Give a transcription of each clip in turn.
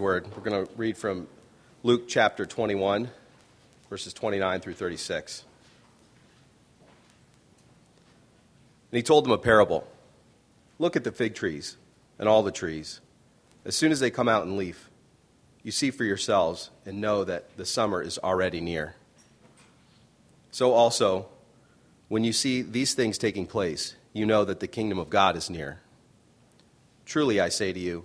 word. We're going to read from Luke chapter 21, verses 29 through 36. And he told them a parable Look at the fig trees and all the trees. As soon as they come out in leaf, you see for yourselves and know that the summer is already near. So also, when you see these things taking place, you know that the kingdom of God is near. Truly, I say to you,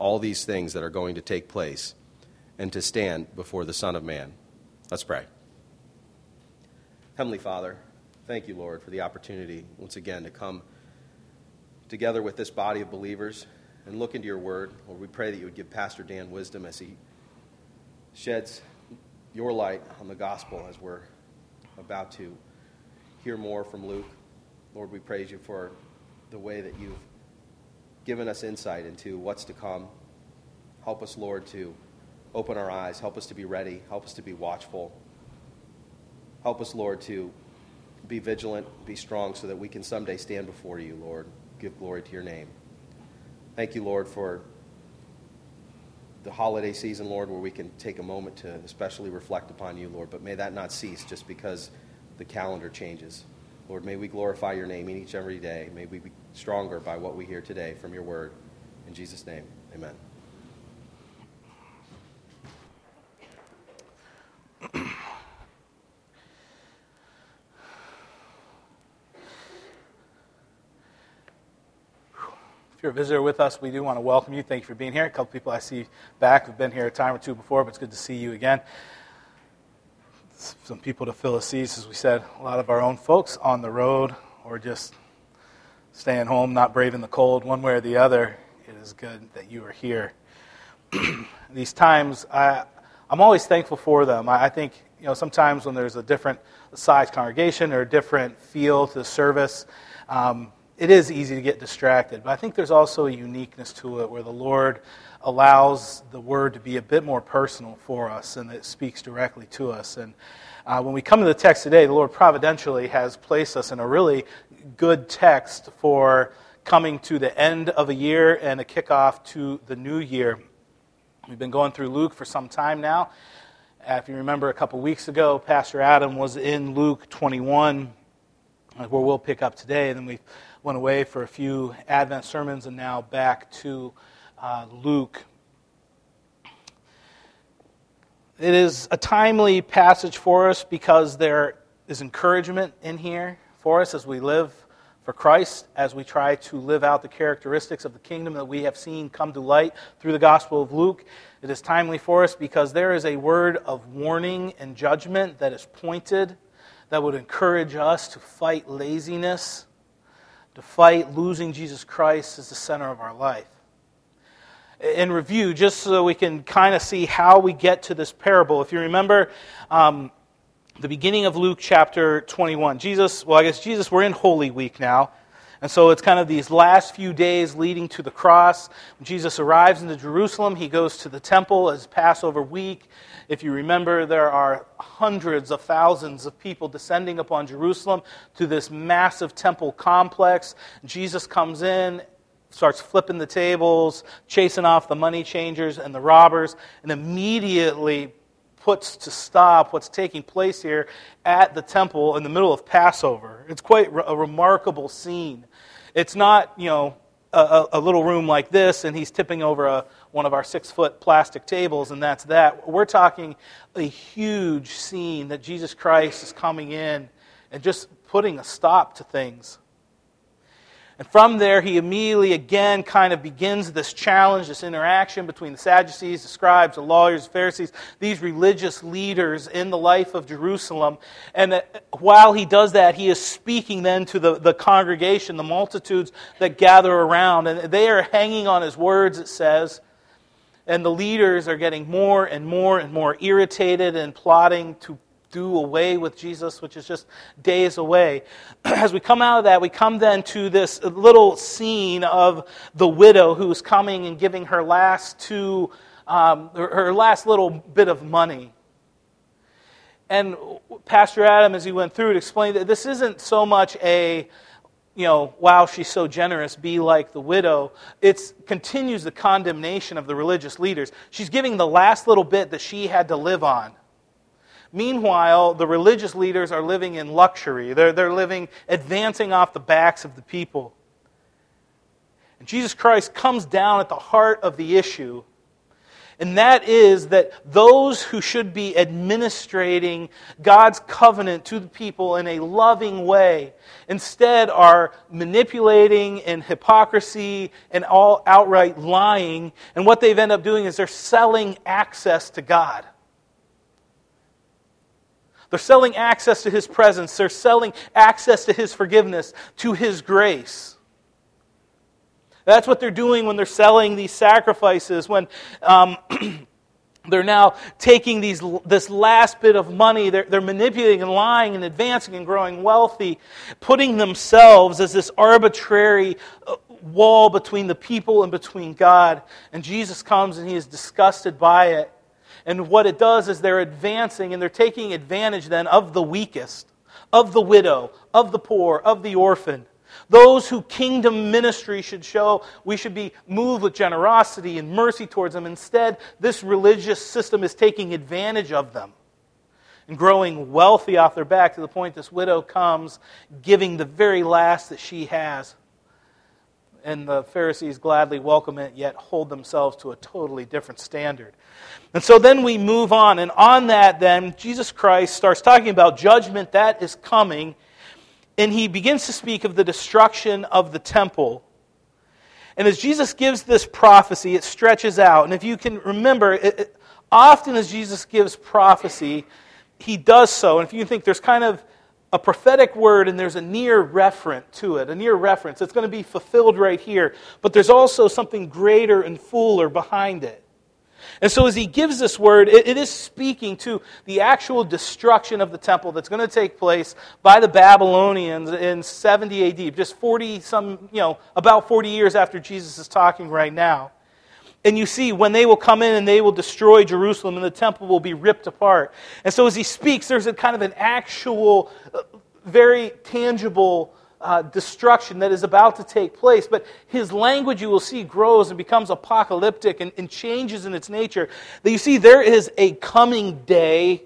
all these things that are going to take place and to stand before the Son of Man. Let's pray. Heavenly Father, thank you, Lord, for the opportunity once again to come together with this body of believers and look into your word. Lord, we pray that you would give Pastor Dan wisdom as he sheds your light on the gospel as we're about to hear more from Luke. Lord, we praise you for the way that you've given us insight into what's to come. Help us, Lord, to open our eyes. Help us to be ready. Help us to be watchful. Help us, Lord, to be vigilant, be strong, so that we can someday stand before you, Lord. Give glory to your name. Thank you, Lord, for the holiday season, Lord, where we can take a moment to especially reflect upon you, Lord. But may that not cease just because the calendar changes. Lord, may we glorify your name each and every day. May we be stronger by what we hear today from your word. In Jesus' name, amen. If you're a visitor with us, we do want to welcome you. Thank you for being here. A couple people I see back have been here a time or two before, but it's good to see you again. Some people to fill the seats, as we said, a lot of our own folks on the road or just staying home, not braving the cold, one way or the other. It is good that you are here. These times, I, I'm always thankful for them. I, I think you know sometimes when there's a different size congregation or a different feel to the service. Um, it is easy to get distracted, but I think there's also a uniqueness to it where the Lord allows the word to be a bit more personal for us and it speaks directly to us. And uh, when we come to the text today, the Lord providentially has placed us in a really good text for coming to the end of a year and a kickoff to the new year. We've been going through Luke for some time now. If you remember a couple weeks ago, Pastor Adam was in Luke 21, where we'll pick up today, and then we went away for a few Advent sermons and now back to uh, Luke. It is a timely passage for us because there is encouragement in here for us as we live for Christ, as we try to live out the characteristics of the kingdom that we have seen come to light through the Gospel of Luke. It is timely for us because there is a word of warning and judgment that is pointed that would encourage us to fight laziness to fight losing Jesus Christ as the center of our life. In review, just so we can kind of see how we get to this parable, if you remember um, the beginning of Luke chapter 21, Jesus, well, I guess Jesus, we're in Holy Week now. And so it's kind of these last few days leading to the cross. When Jesus arrives into Jerusalem, he goes to the temple as Passover week. If you remember, there are hundreds of thousands of people descending upon Jerusalem to this massive temple complex. Jesus comes in, starts flipping the tables, chasing off the money changers and the robbers, and immediately puts to stop what's taking place here at the temple in the middle of Passover. It's quite a remarkable scene. It's not, you know, a, a, little room like this and he's tipping over a, one of our six foot plastic tables and that's that. We're talking a huge scene that Jesus Christ is coming in and just putting a stop to things. And from there, he immediately again kind of begins this challenge, this interaction between the Sadducees, the scribes, the lawyers, the Pharisees, these religious leaders in the life of Jerusalem. And uh, while he does that, he is speaking then to the, the congregation, the multitudes that gather around. And they are hanging on his words, it says. And the leaders are getting more and more and more irritated and plotting to do away with Jesus, which is just days away. As we come out of that, we come then to this little scene of the widow who's coming and giving her last two, um, her last little bit of money. And Pastor Adam, as he went through it, explained that this isn't so much a, you know, wow, she's so generous, be like the widow. It continues the condemnation of the religious leaders. She's giving the last little bit that she had to live on. Meanwhile, the religious leaders are living in luxury. They're, they're living, advancing off the backs of the people. And Jesus Christ comes down at the heart of the issue, and that is that those who should be administrating God's covenant to the people in a loving way instead are manipulating and hypocrisy and all outright lying. And what they've ended up doing is they're selling access to God. They're selling access to His presence. They're selling access to His forgiveness, to His grace. That's what they're doing when they're selling these sacrifices, when um, they're now taking these, this last bit of money, they're, they're manipulating and lying and advancing and growing wealthy, putting themselves as this arbitrary uh, wall between the people and between God. And Jesus comes and he is disgusted by it. And what it does is they're advancing and they're taking advantage then of the weakest, of the widow, of the poor, of the orphan. Those who kingdom ministry should show, we should be moved with generosity and mercy towards them. Instead, this religious system is taking advantage of them and growing wealthy off their back to the point this widow comes giving the very last that she has and the Pharisees gladly welcome it, yet hold themselves to a totally different standard. And so then we move on, and on that, then, Jesus Christ starts talking about judgment that is coming, and he begins to speak of the destruction of the temple. And as Jesus gives this prophecy, it stretches out. And if you can remember, it, it, often as Jesus gives prophecy, he does so. And if you think there's kind of a prophetic word and there's a near referent to it, a near reference. It's going to be fulfilled right here, but there's also something greater and fuller behind it. And so, as he gives this word, it, it is speaking to the actual destruction of the temple that's going to take place by the Babylonians in 70 AD, just 40 some, you know, about 40 years after Jesus is talking right now. And you see, when they will come in and they will destroy Jerusalem and the temple will be ripped apart. And so as he speaks, there's a kind of an actual, uh, very tangible uh, destruction that is about to take place. But his language, you will see, grows and becomes apocalyptic and, and changes in its nature. That you see, there is a coming day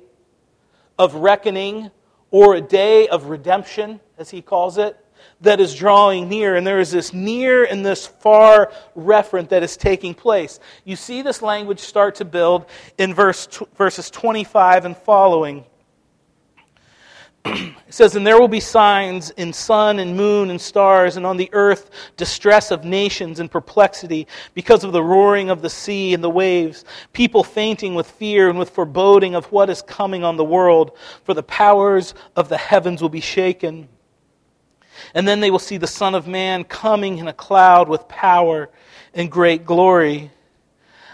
of reckoning or a day of redemption, as he calls it that is drawing near, and there is this near and this far referent that is taking place. You see this language start to build in verse, verses 25 and following. it says, And there will be signs in sun and moon and stars, and on the earth distress of nations and perplexity because of the roaring of the sea and the waves, people fainting with fear and with foreboding of what is coming on the world, for the powers of the heavens will be shaken. And then they will see the Son of Man coming in a cloud with power and great glory.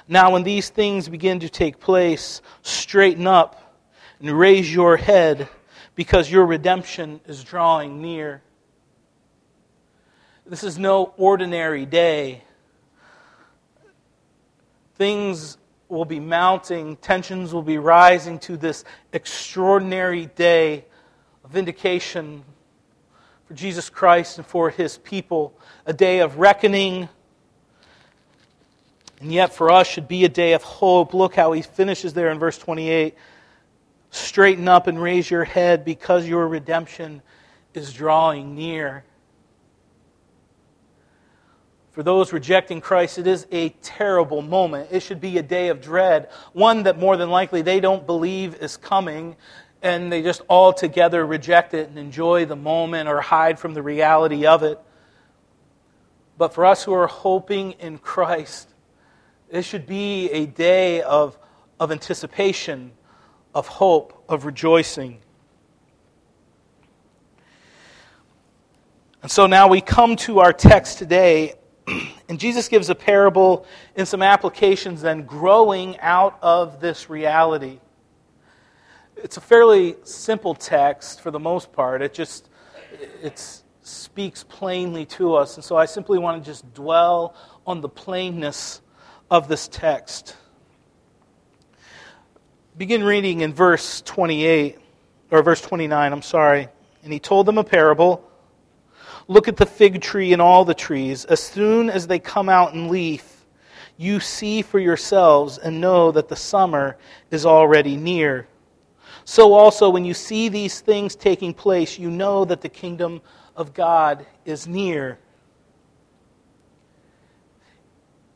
Now, when these things begin to take place, straighten up and raise your head because your redemption is drawing near. This is no ordinary day. Things will be mounting, tensions will be rising to this extraordinary day of vindication for Jesus Christ and for his people, a day of reckoning, and yet for us should be a day of hope. Look how he finishes there in verse 28 Straighten up and raise your head because your redemption is drawing near. For those rejecting Christ, it is a terrible moment. It should be a day of dread, one that more than likely they don't believe is coming and they just all together reject it and enjoy the moment or hide from the reality of it. But for us who are hoping in Christ, it should be a day of, of anticipation, of hope, of rejoicing. And so now we come to our text today, And Jesus gives a parable and some applications then growing out of this reality. It's a fairly simple text for the most part. It just it speaks plainly to us. And so I simply want to just dwell on the plainness of this text. Begin reading in verse 28 or verse 29, I'm sorry. And he told them a parable Look at the fig tree and all the trees. As soon as they come out in leaf, you see for yourselves and know that the summer is already near. So also, when you see these things taking place, you know that the kingdom of God is near.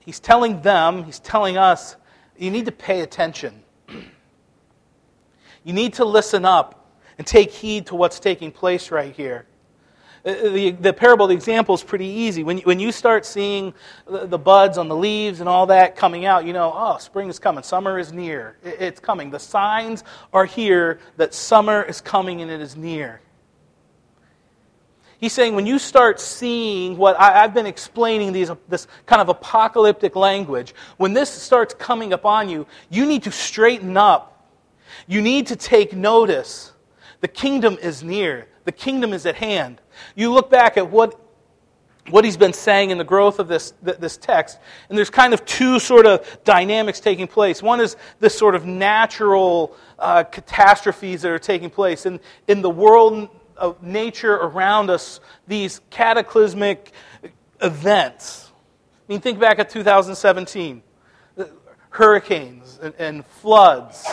He's telling them, he's telling us, you need to pay attention. you need to listen up and take heed to what's taking place right here. Uh, the, the parable, the example is pretty easy. When, when you start seeing the, the, buds on the leaves and all that coming out, you know, oh, spring is coming. Summer is near. It, it's coming. The signs are here that summer is coming and it is near. He's saying when you start seeing what I, have been explaining, these, this kind of apocalyptic language, when this starts coming upon you, you need to straighten up. You need to take notice. The kingdom is near, the kingdom is at hand. You look back at what, what he's been saying in the growth of this, this text, and there's kind of two sort of dynamics taking place. One is this sort of natural uh, catastrophes that are taking place. In, in the world of nature around us, these cataclysmic events. I mean, think back at 2017 hurricanes and, and floods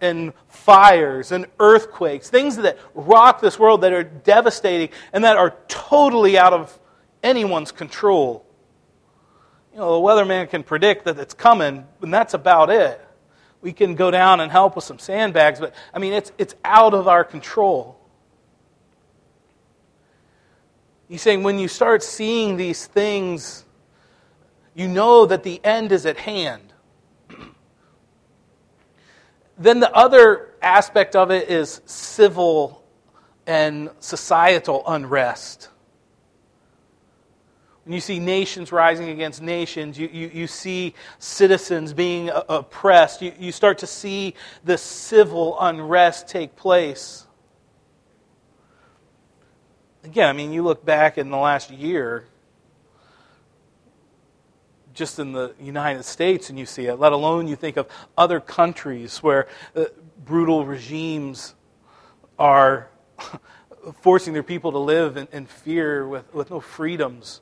and fires and earthquakes, things that rock this world that are devastating and that are totally out of anyone's control. You know, the weatherman can predict that it's coming, and that's about it. We can go down and help with some sandbags, but I mean, it's, it's out of our control. He's saying when you start seeing these things, you know that the end is at hand. then the other aspect of it is civil and societal unrest. When you see nations rising against nations, you, you, you see citizens being oppressed, you, you start to see the civil unrest take place. Again, I mean, you look back in the last year, just in the United States, and you see it, let alone you think of other countries where uh, brutal regimes are forcing their people to live in, in fear with, with no freedoms.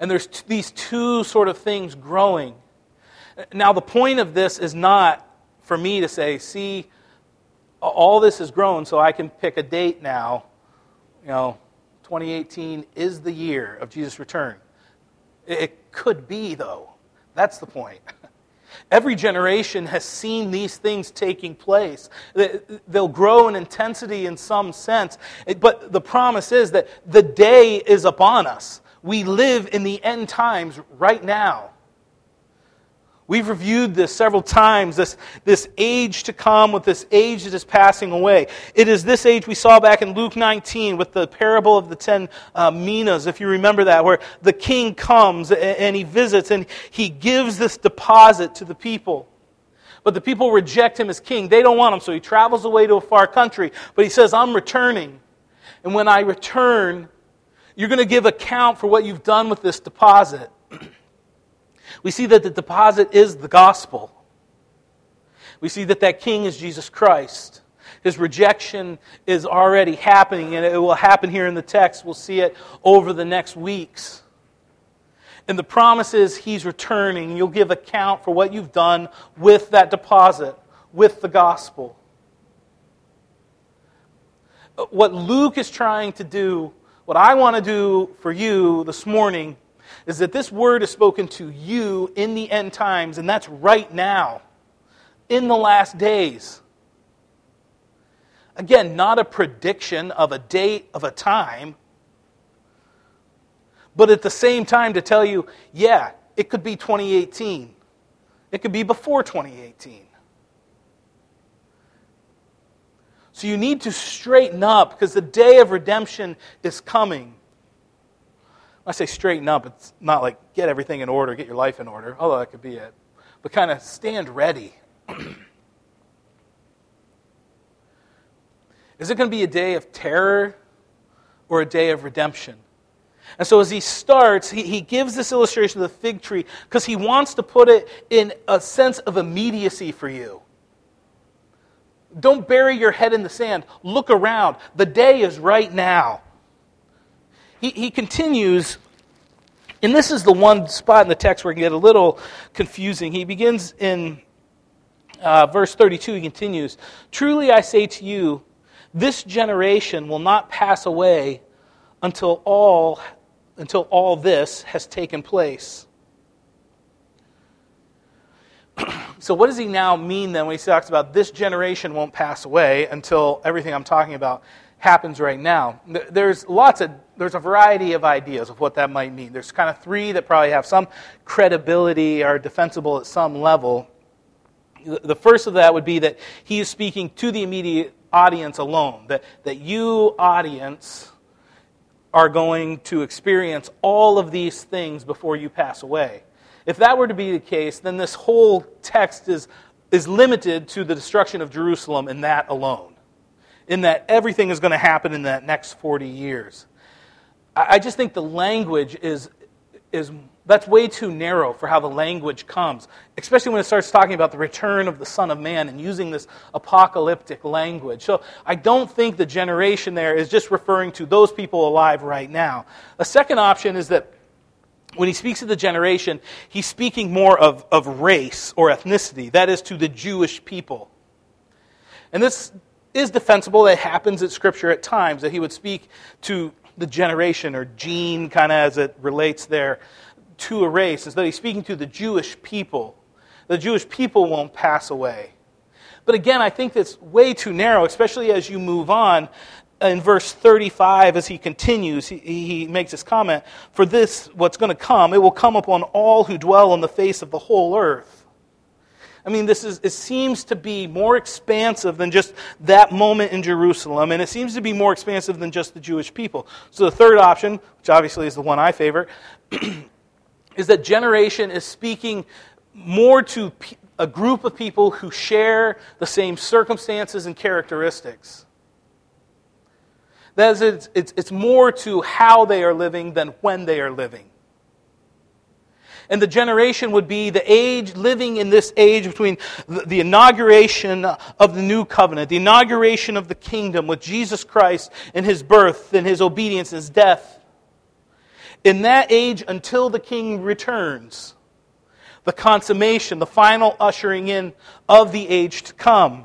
And there's t- these two sort of things growing. Now, the point of this is not for me to say, see, all this has grown, so I can pick a date now. You know, 2018 is the year of Jesus' return. It could be, though. That's the point. Every generation has seen these things taking place. They'll grow in intensity in some sense, but the promise is that the day is upon us. We live in the end times right now. We've reviewed this several times this, this age to come with this age that is passing away. It is this age we saw back in Luke 19 with the parable of the ten uh, minas, if you remember that, where the king comes and, and he visits and he gives this deposit to the people. But the people reject him as king. They don't want him, so he travels away to a far country. But he says, I'm returning. And when I return, you're going to give account for what you've done with this deposit. We see that the deposit is the gospel. We see that that king is Jesus Christ. His rejection is already happening, and it will happen here in the text. We'll see it over the next weeks. And the promise is he's returning. You'll give account for what you've done with that deposit, with the gospel. What Luke is trying to do, what I want to do for you this morning, is that this word is spoken to you in the end times, and that's right now, in the last days. Again, not a prediction of a date, of a time, but at the same time to tell you, yeah, it could be 2018. It could be before 2018. So you need to straighten up because the day of redemption is coming. I say straighten up, it's not like get everything in order, get your life in order, although that could be it. But kind of stand ready. Is it going to be a day of terror or a day of redemption? And so as he starts, he, he gives this illustration of the fig tree because he wants to put it in a sense of immediacy for you. Don't bury your head in the sand. Look around. The day is right now. He, he continues, and this is the one spot in the text where it can get a little confusing. He begins in uh, verse 32, he continues Truly I say to you, this generation will not pass away until all, until all this has taken place. so, what does he now mean then when he talks about this generation won't pass away until everything I'm talking about happens right now? There's lots of, there's a variety of ideas of what that might mean. There's kind of three that probably have some credibility, are defensible at some level. The first of that would be that he is speaking to the immediate audience alone, that, that you, audience, are going to experience all of these things before you pass away. If that were to be the case, then this whole text is, is limited to the destruction of Jerusalem and that alone, in that everything is going to happen in that next 40 years. I, just think the language is, is that's way too narrow for how the language comes, especially when it starts talking about the return of the Son of Man and using this apocalyptic language. So I don't think the generation there is just referring to those people alive right now. A second option is that when he speaks of the generation, he's speaking more of, of race or ethnicity, that is, to the Jewish people. And this is defensible. It happens at Scripture at times that he would speak to the generation or gene, kind of as it relates there to a race, is that he's speaking to the Jewish people. The Jewish people won't pass away. But again, I think that's way too narrow, especially as you move on. In verse 35, as he continues, he, he makes this comment For this, what's going to come, it will come upon all who dwell on the face of the whole earth. I mean, this is, it seems to be more expansive than just that moment in Jerusalem, and it seems to be more expansive than just the Jewish people. So the third option, which obviously is the one I favor, is that generation is speaking more to a group of people who share the same circumstances and characteristics. That is, it's, it's, it's more to how they are living than when they are living. And the generation would be the age, living in this age between the, inauguration of the new covenant, the inauguration of the kingdom with Jesus Christ and his birth and his obedience, his death, in that age until the king returns, the consummation, the final ushering in of the age to come.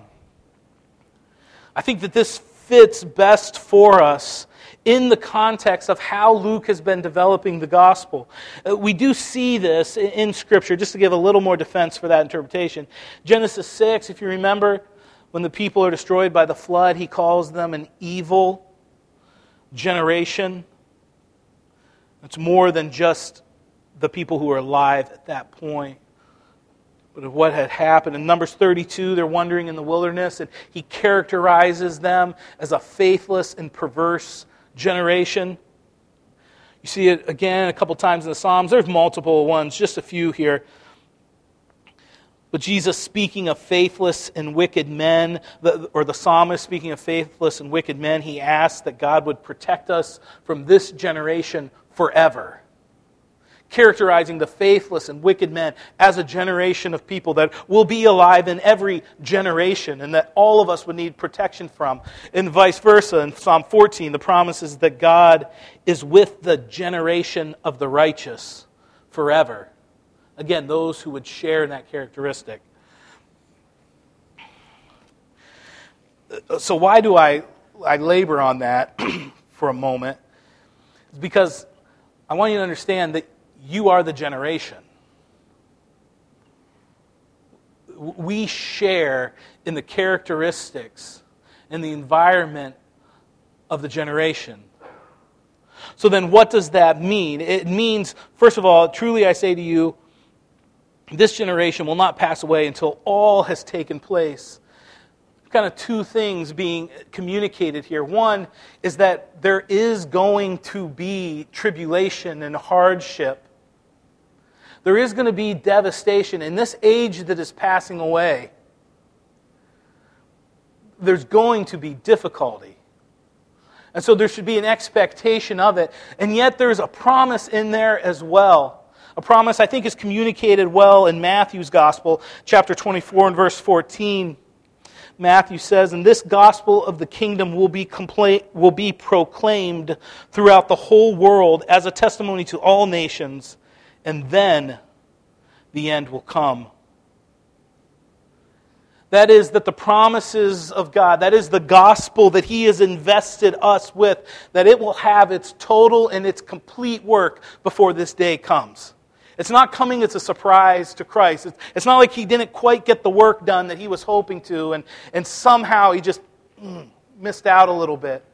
I think that this fits best for us in the context of how Luke has been developing the gospel. Uh, we do see this in Scripture, just to give a little more defense for that interpretation. Genesis 6, if you remember, when the people are destroyed by the flood, he calls them an evil generation. It's more than just the people who are alive at that point. But of what had happened. In Numbers 32, they're wandering in the wilderness, and he characterizes them as a faithless and perverse generation. You see it again a couple times in the Psalms. There's multiple ones, just a few here. But Jesus speaking of faithless and wicked men, or the psalmist speaking of faithless and wicked men, he asks that God would protect us from this generation forever. Characterizing the faithless and wicked men as a generation of people that will be alive in every generation and that all of us would need protection from. And vice versa, in Psalm 14, the promise is that God is with the generation of the righteous forever. Again, those who would share in that characteristic. So, why do I, I labor on that for a moment? Because I want you to understand that you are the generation. We share in the characteristics and the environment of the generation. So then, what does that mean? It means, first of all, truly I say to you, this generation will not pass away until all has taken place kind of two things being communicated here. One is that there is going to be tribulation and hardship. There is going to be devastation in this age that is passing away. There's going to be difficulty. And so there should be an expectation of it. And yet there's a promise in there as well. A promise I think is communicated well in Matthew's gospel, chapter 24 and verse 14. Matthew says, And this gospel of the kingdom will be, compla- will be proclaimed throughout the whole world as a testimony to all nations, and then the end will come. That is, that the promises of God, that is the gospel that He has invested us with, that it will have its total and its complete work before this day comes. It's not coming as a surprise to Christ. It's not like He didn't quite get the work done that He was hoping to, and, and somehow He just mm, missed out a little bit.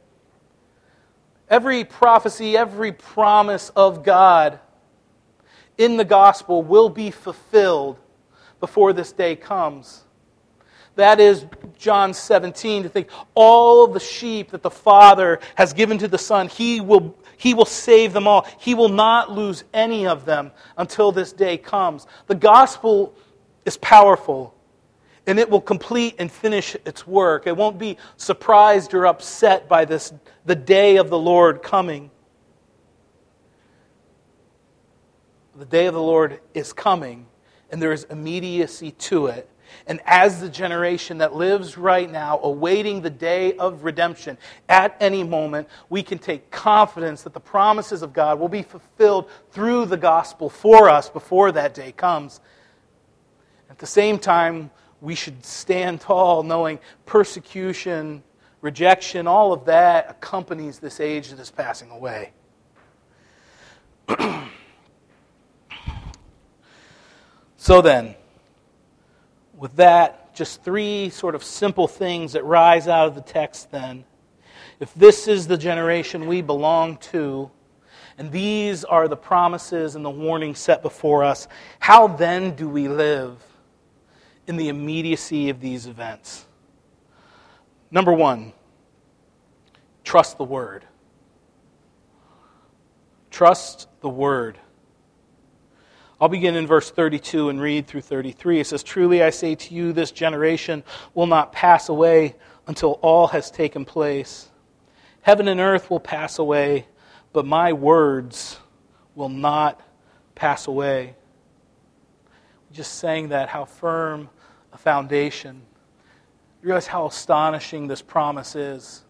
Every prophecy, every promise of God in the gospel will be fulfilled before this day comes. That is John 17, to think all of the sheep that the Father has given to the Son, he will, he will save them all. He will not lose any of them until this day comes. The gospel is powerful, and it will complete and finish its work. It won't be surprised or upset by this, the day of the Lord coming. The day of the Lord is coming, and there is immediacy to it. And as the generation that lives right now, awaiting the day of redemption, at any moment, we can take confidence that the promises of God will be fulfilled through the gospel for us before that day comes. At the same time, we should stand tall, knowing persecution, rejection, all of that accompanies this age that is passing away. so then, with that, just three sort of simple things that rise out of the text then. If this is the generation we belong to, and these are the promises and the warnings set before us, how then do we live in the immediacy of these events? Number one, trust the Word. Trust the Word. I'll begin in verse 32 and read through 33. It says, Truly I say to you, this generation will not pass away until all has taken place. Heaven and earth will pass away, but my words will not pass away. Just saying that, how firm a foundation. You realize how astonishing this promise is.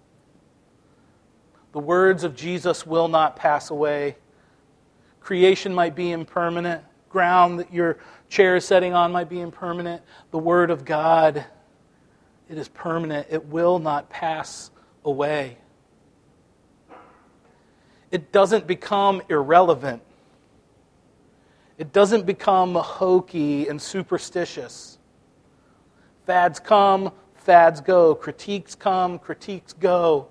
The words of Jesus will not pass away. Creation might be impermanent, ground that your chair is setting on might be impermanent. The Word of God, it is permanent, it will not pass away. It doesn't become irrelevant. It doesn't become hokey and superstitious. Fads come, fads go. Critiques come, critiques go.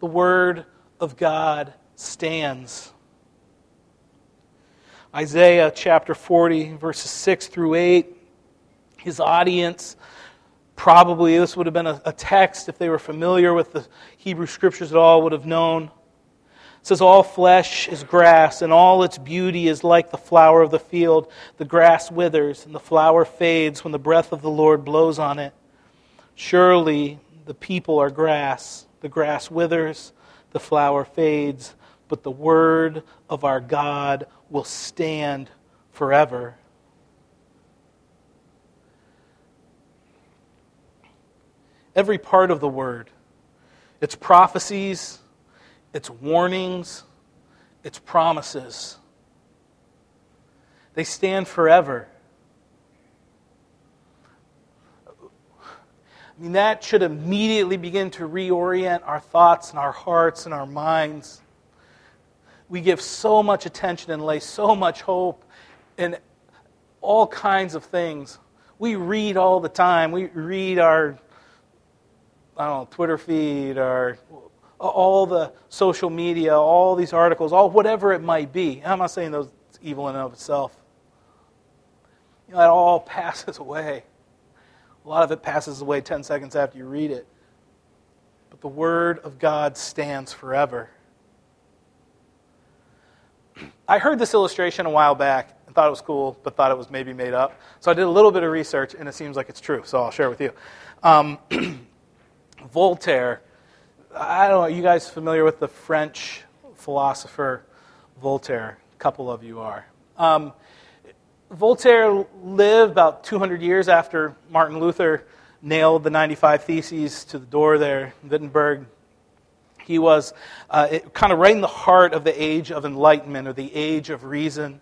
The Word of God stands. Isaiah chapter 40, verses 6 through 8. His audience, probably this would have been a, a, text if they were familiar with the Hebrew scriptures at all, would have known. It says, All flesh is grass, and all its beauty is like the flower of the field. The grass withers, and the flower fades when the breath of the Lord blows on it. Surely the people are grass. The grass withers, the flower fades, but the word of our God will stand forever. Every part of the word, its prophecies, its warnings, its promises, they stand forever. I mean, that should immediately begin to reorient our thoughts and our hearts and our minds we give so much attention and lay so much hope in all kinds of things. We read all the time. We read our, I don't know, Twitter feed, our all the social media, all these articles, all whatever it might be. I'm not saying those evil in and of itself. You know, that all passes away. A lot of it passes away 10 seconds after you read it. But the Word of God stands forever. I heard this illustration a while back and thought it was cool, but thought it was maybe made up. So I did a little bit of research, and it seems like it's true, so I'll share it with you. Um, Voltaire, I don't know, Are you guys familiar with the French philosopher Voltaire? A couple of you are. Um, Voltaire lived about 200 years after Martin Luther nailed the 95 Theses to the door there in Wittenberg. He was uh, kind of right in the heart of the age of enlightenment or the age of reason.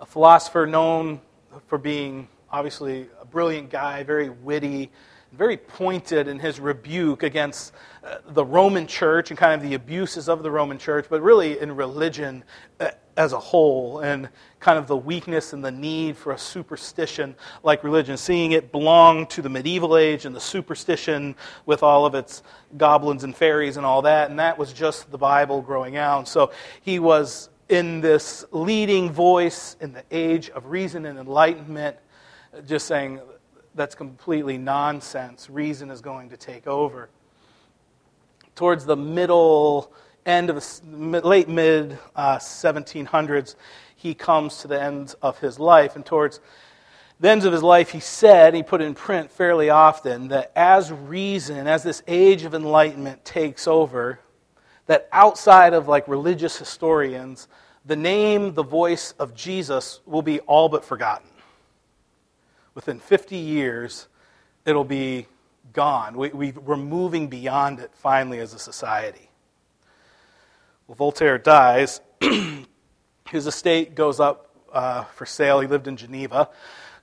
A philosopher known for being obviously a brilliant guy, very witty, very pointed in his rebuke against uh, the Roman church and kind of the abuses of the Roman church, but really in religion uh, as a whole and kind of the weakness and the need for a superstition like religion, seeing it belong to the medieval age and the superstition with all of its goblins and fairies and all that, and that was just the Bible growing out. So he was in this leading voice in the age of reason and enlightenment, just saying that's completely nonsense. Reason is going to take over. Towards the middle end of the late mid uh, 1700s, he comes to the end of his life. And towards the ends of his life, he said, he put in print fairly often, that as reason, as this age of enlightenment takes over, that outside of like religious historians, the name, the voice of Jesus will be all but forgotten. Within 50 years, it'll be gone. We, we, we're moving beyond it finally as a society. Voltaire dies. His estate goes up uh, for sale. He lived in Geneva.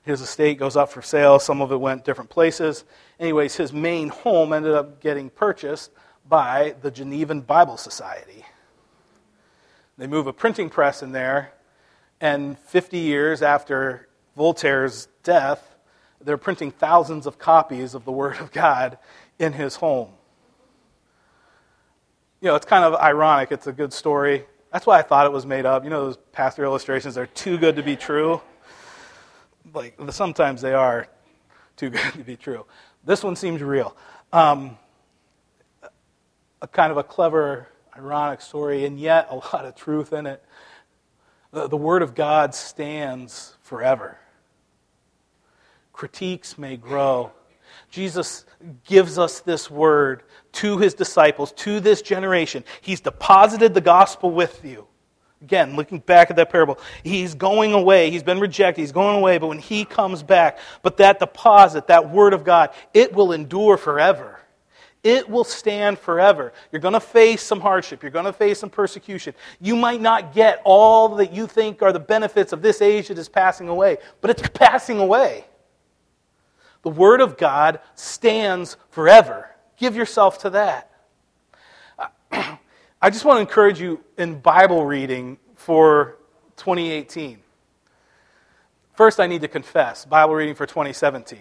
His estate goes up for sale. Some of it went different places. Anyways, his main home ended up getting purchased by the Genevan Bible Society. They move a printing press in there, and 50 years after Voltaire's death, they're printing thousands of copies of the Word of God in his home you know, it's kind of ironic. It's a good story. That's why I thought it was made up. You know, those pastor illustrations are too good to be true. Like, sometimes they are too good to be true. This one seems real. Um, a kind of a clever, ironic story, and yet a lot of truth in it. The, the Word of God stands forever. Critiques may grow. Jesus gives us this word to his disciples, to this generation. He's deposited the gospel with you. Again, looking back at that parable, he's going away. He's been rejected. He's going away. But when he comes back, but that deposit, that word of God, it will endure forever. It will stand forever. You're going to face some hardship. You're going to face some persecution. You might not get all that you think are the benefits of this age that is passing away, but it's passing away. The Word of God stands forever. Give yourself to that. I just want to encourage you in Bible reading for 2018. First, I need to confess Bible reading for 2017.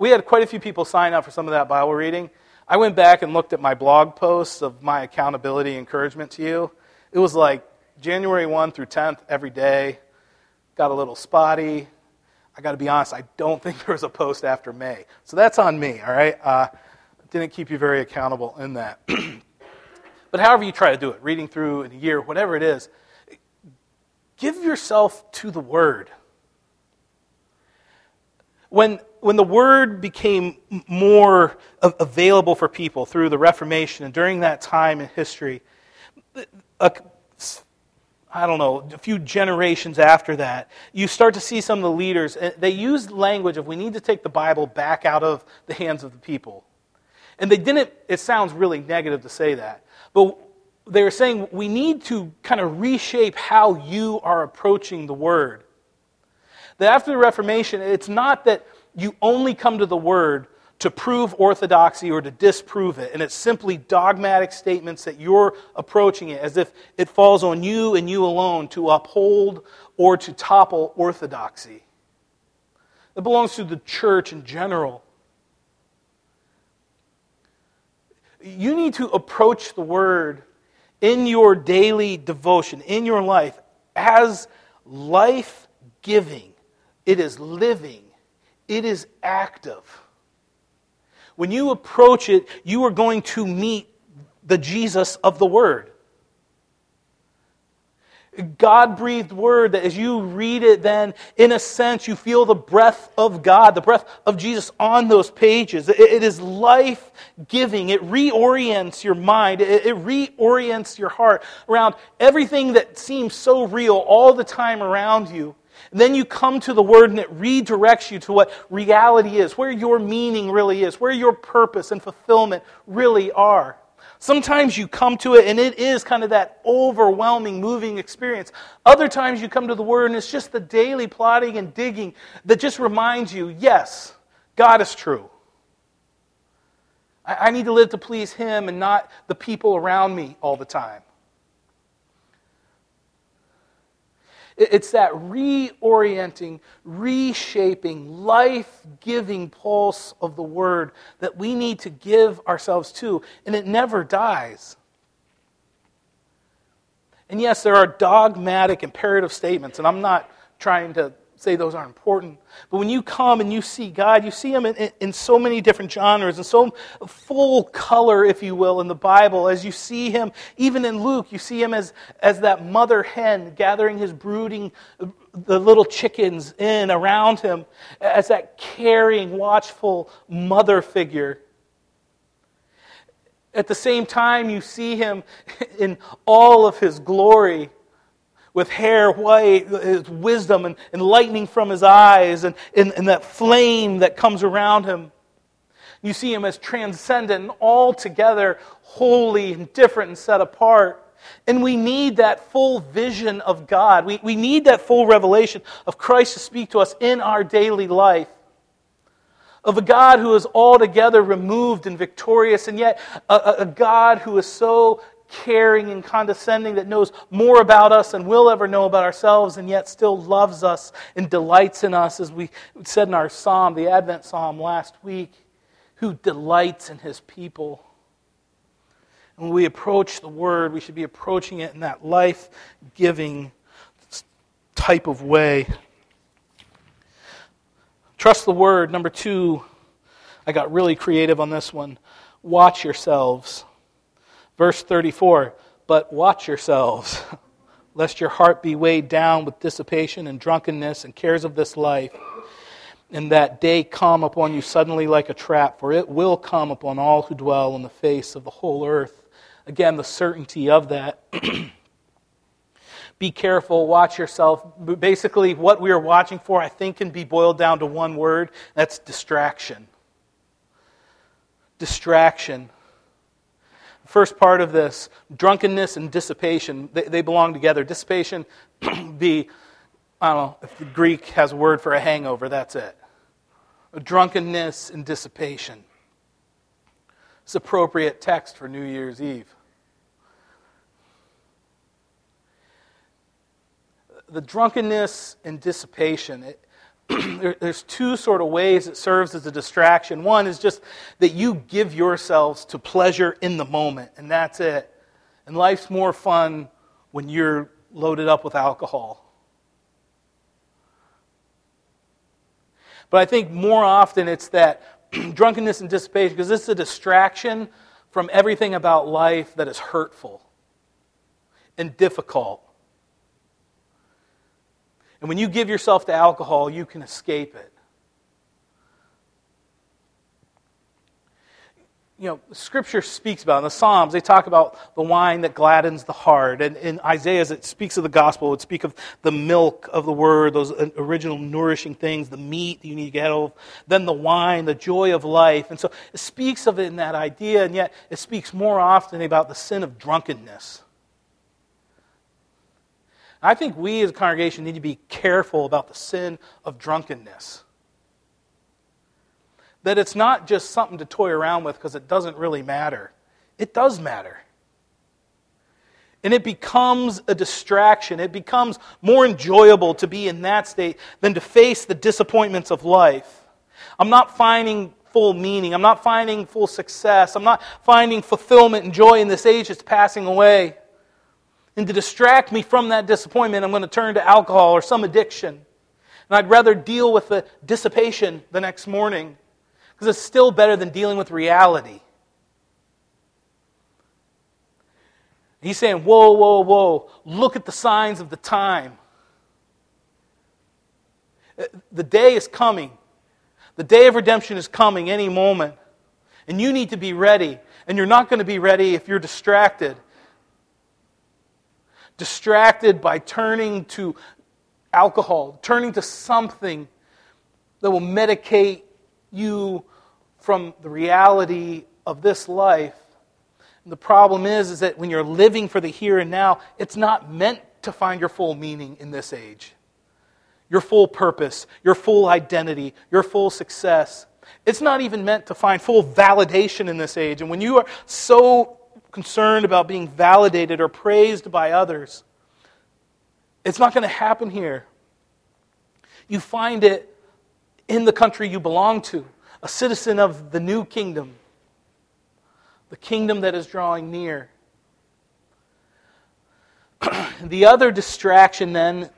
We had quite a few people sign up for some of that Bible reading. I went back and looked at my blog posts of my accountability encouragement to you. It was like January 1 through 10th every day. Got a little spotty. I got to be honest, I don't think there was a post after May. So that's on me, all right? Uh, didn't keep you very accountable in that. but however you try to do it, reading through in a year, whatever it is, give yourself to the Word. When, when the Word became more available for people through the Reformation and during that time in history, a I don't know, a few generations after that, you start to see some of the leaders, eh, they used language of we need to take the Bible back out of the hands of the people. And they didn't, it sounds really negative to say that, but they were saying we need to kind of reshape how you are approaching the Word. That after the Reformation, it's not that you only come to the Word to prove orthodoxy or to disprove it. And it's simply dogmatic statements that you're approaching it as if it falls on you and you alone to uphold or to topple orthodoxy. It belongs to the church in general. You need to approach the word in your daily devotion, in your life, as life giving. It is living, it is active. When you approach it, you are going to meet the Jesus of the Word. God breathed word that as you read it, then in a sense, you feel the breath of God, the breath of Jesus on those pages. it is life giving. It reorients your mind, it, it reorients your heart around everything that seems so real all the time around you. And then you come to the Word and it redirects you to what reality is, where your meaning really is, where your purpose and fulfillment really are. Sometimes you come to it and it is kind of that overwhelming, moving experience. Other times you come to the Word and it's just the daily plotting and digging that just reminds you yes, God is true. I, need to live to please Him and not the people around me all the time. It's that reorienting, reshaping, life giving pulse of the Word that we need to give ourselves to, and it never dies. And yes, there are dogmatic, imperative statements, and I'm not trying to say those aren't important. But when you come and you see God, you see Him in, in, in, so many different genres and so full color, if you will, in the Bible. As you see Him, even in Luke, you see Him as, as that mother hen gathering his brooding, the little chickens in around Him, as that caring, watchful mother figure. At the same time, you see Him in all of His glory with hair white, his wisdom and, and lightning from his eyes, and, and, and that flame that comes around him. You see him as transcendent and altogether holy and different and set apart. And we need that full vision of God. We, we need that full revelation of Christ to speak to us in our daily life. Of a God who is altogether removed and victorious, and yet a, a God who is so caring and condescending that knows more about us than we'll ever know about ourselves and yet still loves us and delights in us, as we said in our psalm, the Advent psalm last week, who delights in his people. And when we approach the Word, we should be approaching it in that life giving type of way. Trust the Word. Number two, I got really creative on this one. Watch yourselves. Verse 34 But watch yourselves, lest your heart be weighed down with dissipation and drunkenness and cares of this life, and that day come upon you suddenly like a trap, for it will come upon all who dwell on the face of the whole earth. Again, the certainty of that. be careful, watch yourself. Basically, what we are watching for, I think, can be boiled down to one word that's distraction. Distraction first part of this drunkenness and dissipation, they, they belong together. Dissipation, the, I don't know, if the Greek has a word for a hangover, that's it. Drunkenness and dissipation. It's appropriate text for New Year's Eve. The drunkenness and dissipation, it, there's two sort of ways it serves as a distraction. One is just that you give yourselves to pleasure in the moment, and that's it. And life's more fun when you're loaded up with alcohol. But I think more often it's that drunkenness and dissipation, because this is a distraction from everything about life that is hurtful and difficult and when you give yourself to alcohol, you can escape it. You know, Scripture speaks about, in the Psalms, they talk about the wine that gladdens the heart. And in Isaiah, as it speaks of the gospel, it speaks of the milk of the word, those original nourishing things, the meat that you need to get of, then the wine, the joy of life. And so it speaks of it in that idea, and yet it speaks more often about the sin of drunkenness. I think we as a congregation need to be careful about the sin of drunkenness. That it's not just something to toy around with because it doesn't really matter. It does matter. And it becomes a distraction. It becomes more enjoyable to be in that state than to face the disappointments of life. I'm not finding full meaning. I'm not finding full success. I'm not finding fulfillment and joy in this age that's passing away. And to distract me from that disappointment, I'm going to turn to alcohol or some addiction. And I'd rather deal with the dissipation the next morning. Because it's still better than dealing with reality. He's saying, Whoa, whoa, whoa, look at the signs of the time. Uh, the day is coming. The day of redemption is coming any moment. And you need to be ready. And you're not going to be ready if you're distracted. Distracted by turning to alcohol, turning to something that will medicate you from the reality of this life. And the problem is, is that when you're living for the here and now, it's not meant to find your full meaning in this age, your full purpose, your full identity, your full success. It's not even meant to find full validation in this age. And when you are so concerned about being validated or praised by others, it's not going to happen here. You find it in the country you belong to, a citizen of the new kingdom, the kingdom that is drawing near. the other distraction then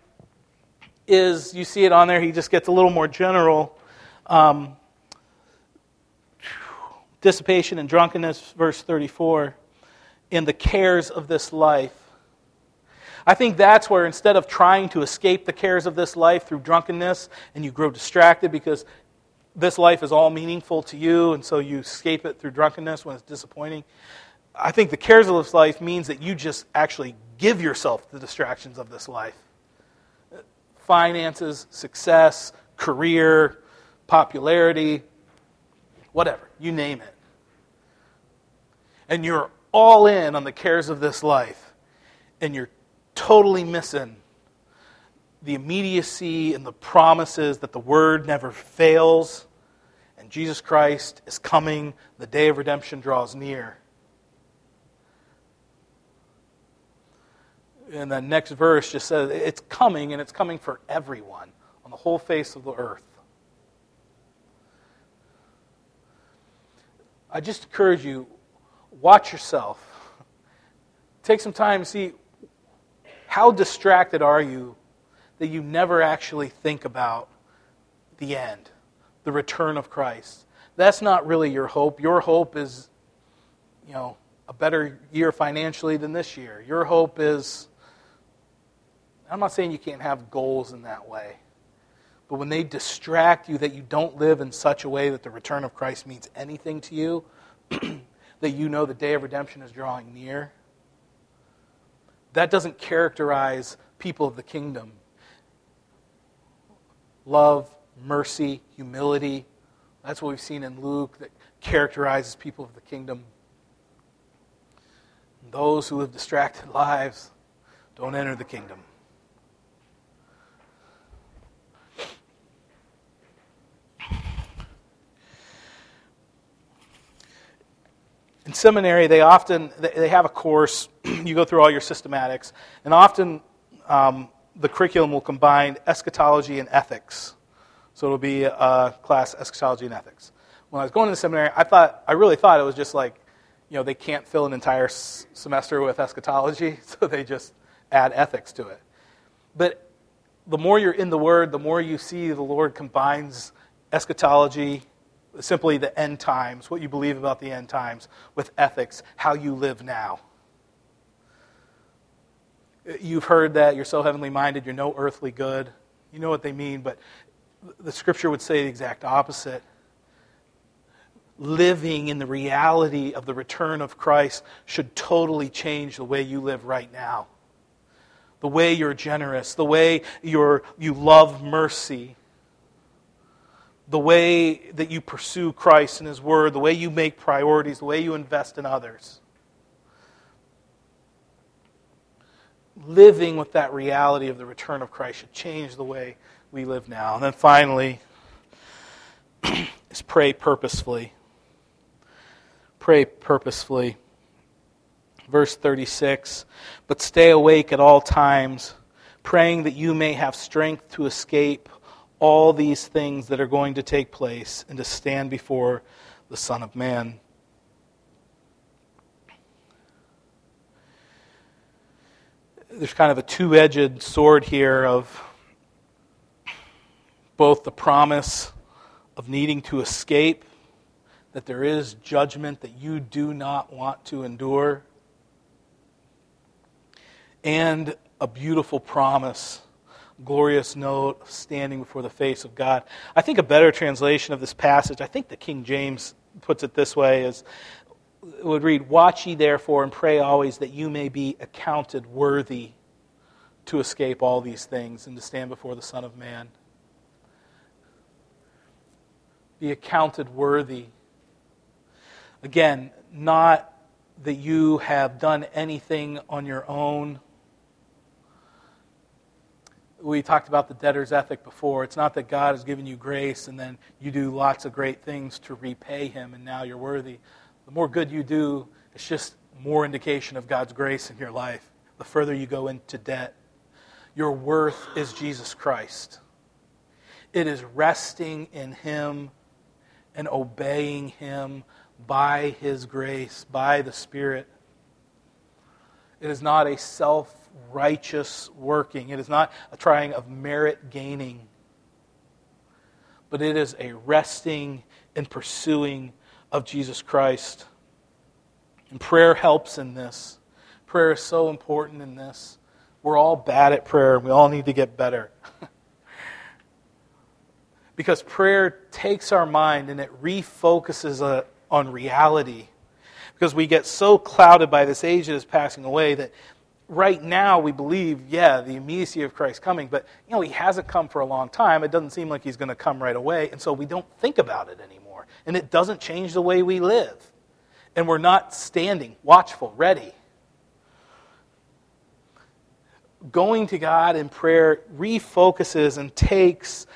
is you see it on there, he just gets a little more general. Um, dissipation and drunkenness, verse 34, in the cares of this life. I think that's where instead of trying to escape the cares of this life through drunkenness and you grow distracted because this life is all meaningful to you and so you escape it through drunkenness when it's disappointing. I think the cares of this life means that you just actually give yourself the distractions of this life finances, success, career, popularity, whatever, you name it. And you're all in on the cares of this life, and you're totally missing the immediacy and the promises that the word never fails, and Jesus Christ is coming, the day of redemption draws near. And the next verse just says it's coming, and it's coming for everyone on the whole face of the earth. I just encourage you watch yourself. Take some time to see how distracted are you that you never actually think about the end, the return of Christ? That's not really your hope. Your hope is, you know, a better year financially than this year. Your hope is, I'm not saying you can't have goals in that way, but when they distract you that you don't live in such a way that the return of Christ means anything to you, that you know the day of redemption is drawing near, that doesn't characterize people of the kingdom. Love, mercy, humility. That's what we've seen in Luke that characterizes people of the kingdom. Those who live distracted lives don't enter the kingdom. In seminary, they often they have a course. you go through all your systematics, and often um, the curriculum will combine eschatology and ethics. So it'll be a class eschatology and ethics. When I was going to the seminary, I thought I really thought it was just like, you know, they can't fill an entire s- semester with eschatology, so they just add ethics to it. But the more you're in the Word, the more you see the Lord combines eschatology simply the end times, what you believe about the end times, with ethics, how you live now. You've heard that you're so heavenly minded, you're no earthly good. You know what they mean, but the scripture would say the exact opposite. Living in the reality of the return of Christ should totally change the way you live right now. The way you're generous, the way you're, you love mercy, the way that you pursue Christ and His Word, the way you make priorities, the way you invest in others. Living with that reality of the return of Christ should change the way we live now. And then finally, is pray purposefully. Pray purposefully. Verse 36 But stay awake at all times, praying that you may have strength to escape all these things that are going to take place and to stand before the Son of Man. There's kind of a two edged sword here of both the promise of needing to escape that there is judgment that you do not want to endure, and a beautiful promise, glorious note of standing before the face of God. I think a better translation of this passage, I think the King James puts it this way, is it would read, Watch ye therefore and pray always that you may be accounted worthy to escape all these things and to stand before the Son of Man. Be accounted worthy. Again, not that you have done anything on your own. We talked about the debtor's ethic before. It's not that God has given you grace and then you do lots of great things to repay Him and now you're worthy. The more good you do, it's just more indication of God's grace in your life. The further you go into debt, your worth is Jesus Christ. It is resting in Him and obeying Him by His grace, by the Spirit. It is not a self righteous working, it is not a trying of merit gaining, but it is a resting and pursuing of Jesus Christ. And prayer helps in this. Prayer is so important in this. We're all bad at prayer, and we all need to get better. because prayer takes our mind and it refocuses uh, on reality. Because we get so clouded by this age that is passing away that right now we believe, yeah, the immediacy of Christ coming, but you know, he hasn't come for a long time. It doesn't seem like he's going to come right away, and so we don't think about it anymore. And it doesn't change the way we live. And we're not standing, watchful, ready going to God in prayer refocuses and takes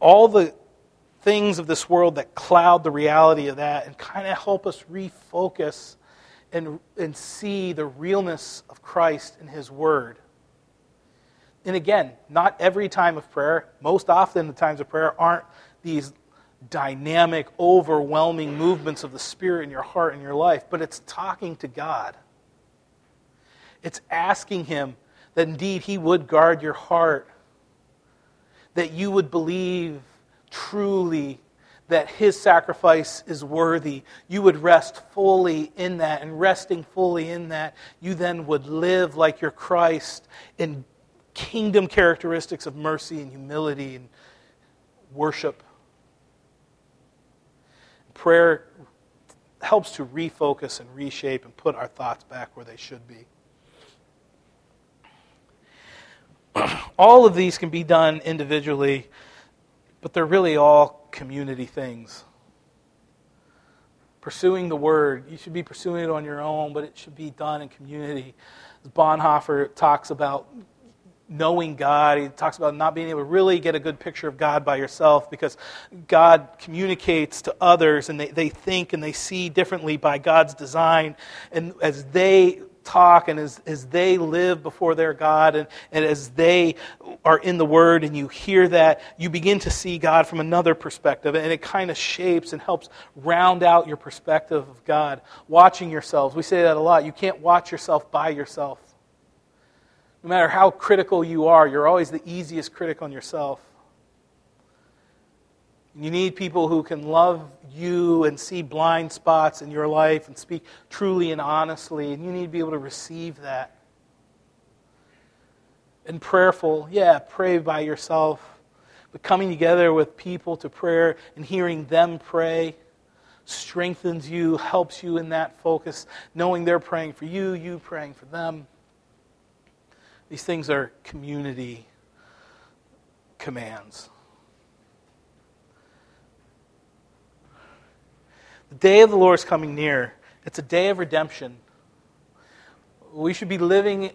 all the things of this world that cloud the reality of that and kind of help us refocus and, and see the realness of Christ in His Word. And again, not every time of prayer, most often the times of prayer aren't these dynamic, overwhelming movements of the Spirit in your heart and your life, but it's talking to God. It's asking Him that indeed He would guard your heart, that you would believe truly that His sacrifice is worthy. You would rest fully in that, and resting fully in that, you then would live like your Christ in kingdom characteristics of mercy and humility and worship. Prayer helps to refocus and reshape and put our thoughts back where they should be. all of these can be done individually, but they're really all community things. Pursuing the word, you should be pursuing it on your own, but it should be done in community. As Bonhoeffer talks about knowing God, he talks about not being able to really get a good picture of God by yourself because God communicates to others and they, they think and they see differently by God's design. And as they talk and as, as they live before their God and, and as they are in the Word and you hear that, you begin to see God from another perspective. And it kind of shapes and helps round out your perspective of God. Watching yourselves. We say that a lot. You can't watch yourself by yourself. No matter how critical you are, you're always the easiest critic on yourself. You need people who can love you and see blind spots in your life and speak truly and honestly, and you need to be able to receive that. And prayerful, yeah, pray by yourself. But coming together with people to prayer and hearing them pray strengthens you, helps you in that focus, knowing they're praying for you, you praying for them. These things are community commands. The day of the Lord is coming near. It's a day of redemption. We should be living,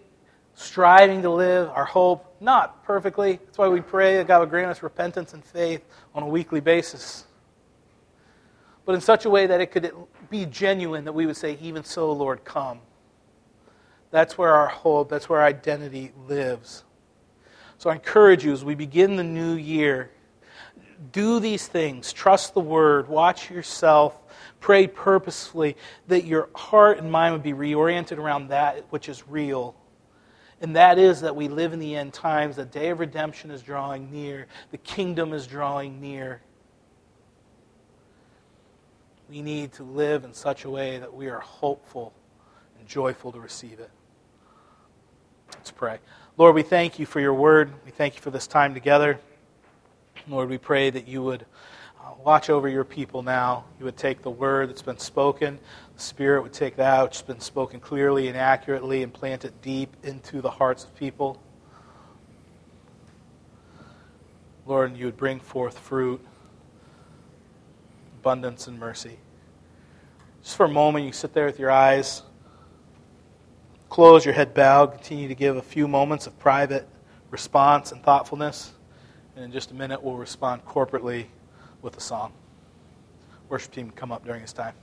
striving to live our hope, not perfectly. That's why we pray that God would grant us repentance and faith on a weekly basis. But in such a way that it could be genuine, that we would say, Even so, Lord, come. That's where our hope, that's where our identity lives. So I encourage you as we begin the new year, do these things. Trust the word. Watch yourself Pray purposefully that your heart and mind would be reoriented around that which is real. And that is that we live in the end times. The day of redemption is drawing near, the kingdom is drawing near. We need to live in such a way that we are hopeful and joyful to receive it. Let's pray. Lord, we thank you for your word. We thank you for this time together. Lord, we pray that you would watch over your people now. You would take the word that's been spoken, the Spirit would take that which has been spoken clearly and accurately and plant it deep into the hearts of people. Lord, you would bring forth fruit, abundance, and mercy. Just for a moment, you sit there with your eyes closed, your head bowed. Continue to give a few moments of private response and thoughtfulness. And in just a minute, we'll respond corporately with a song. Worship team come up during this time.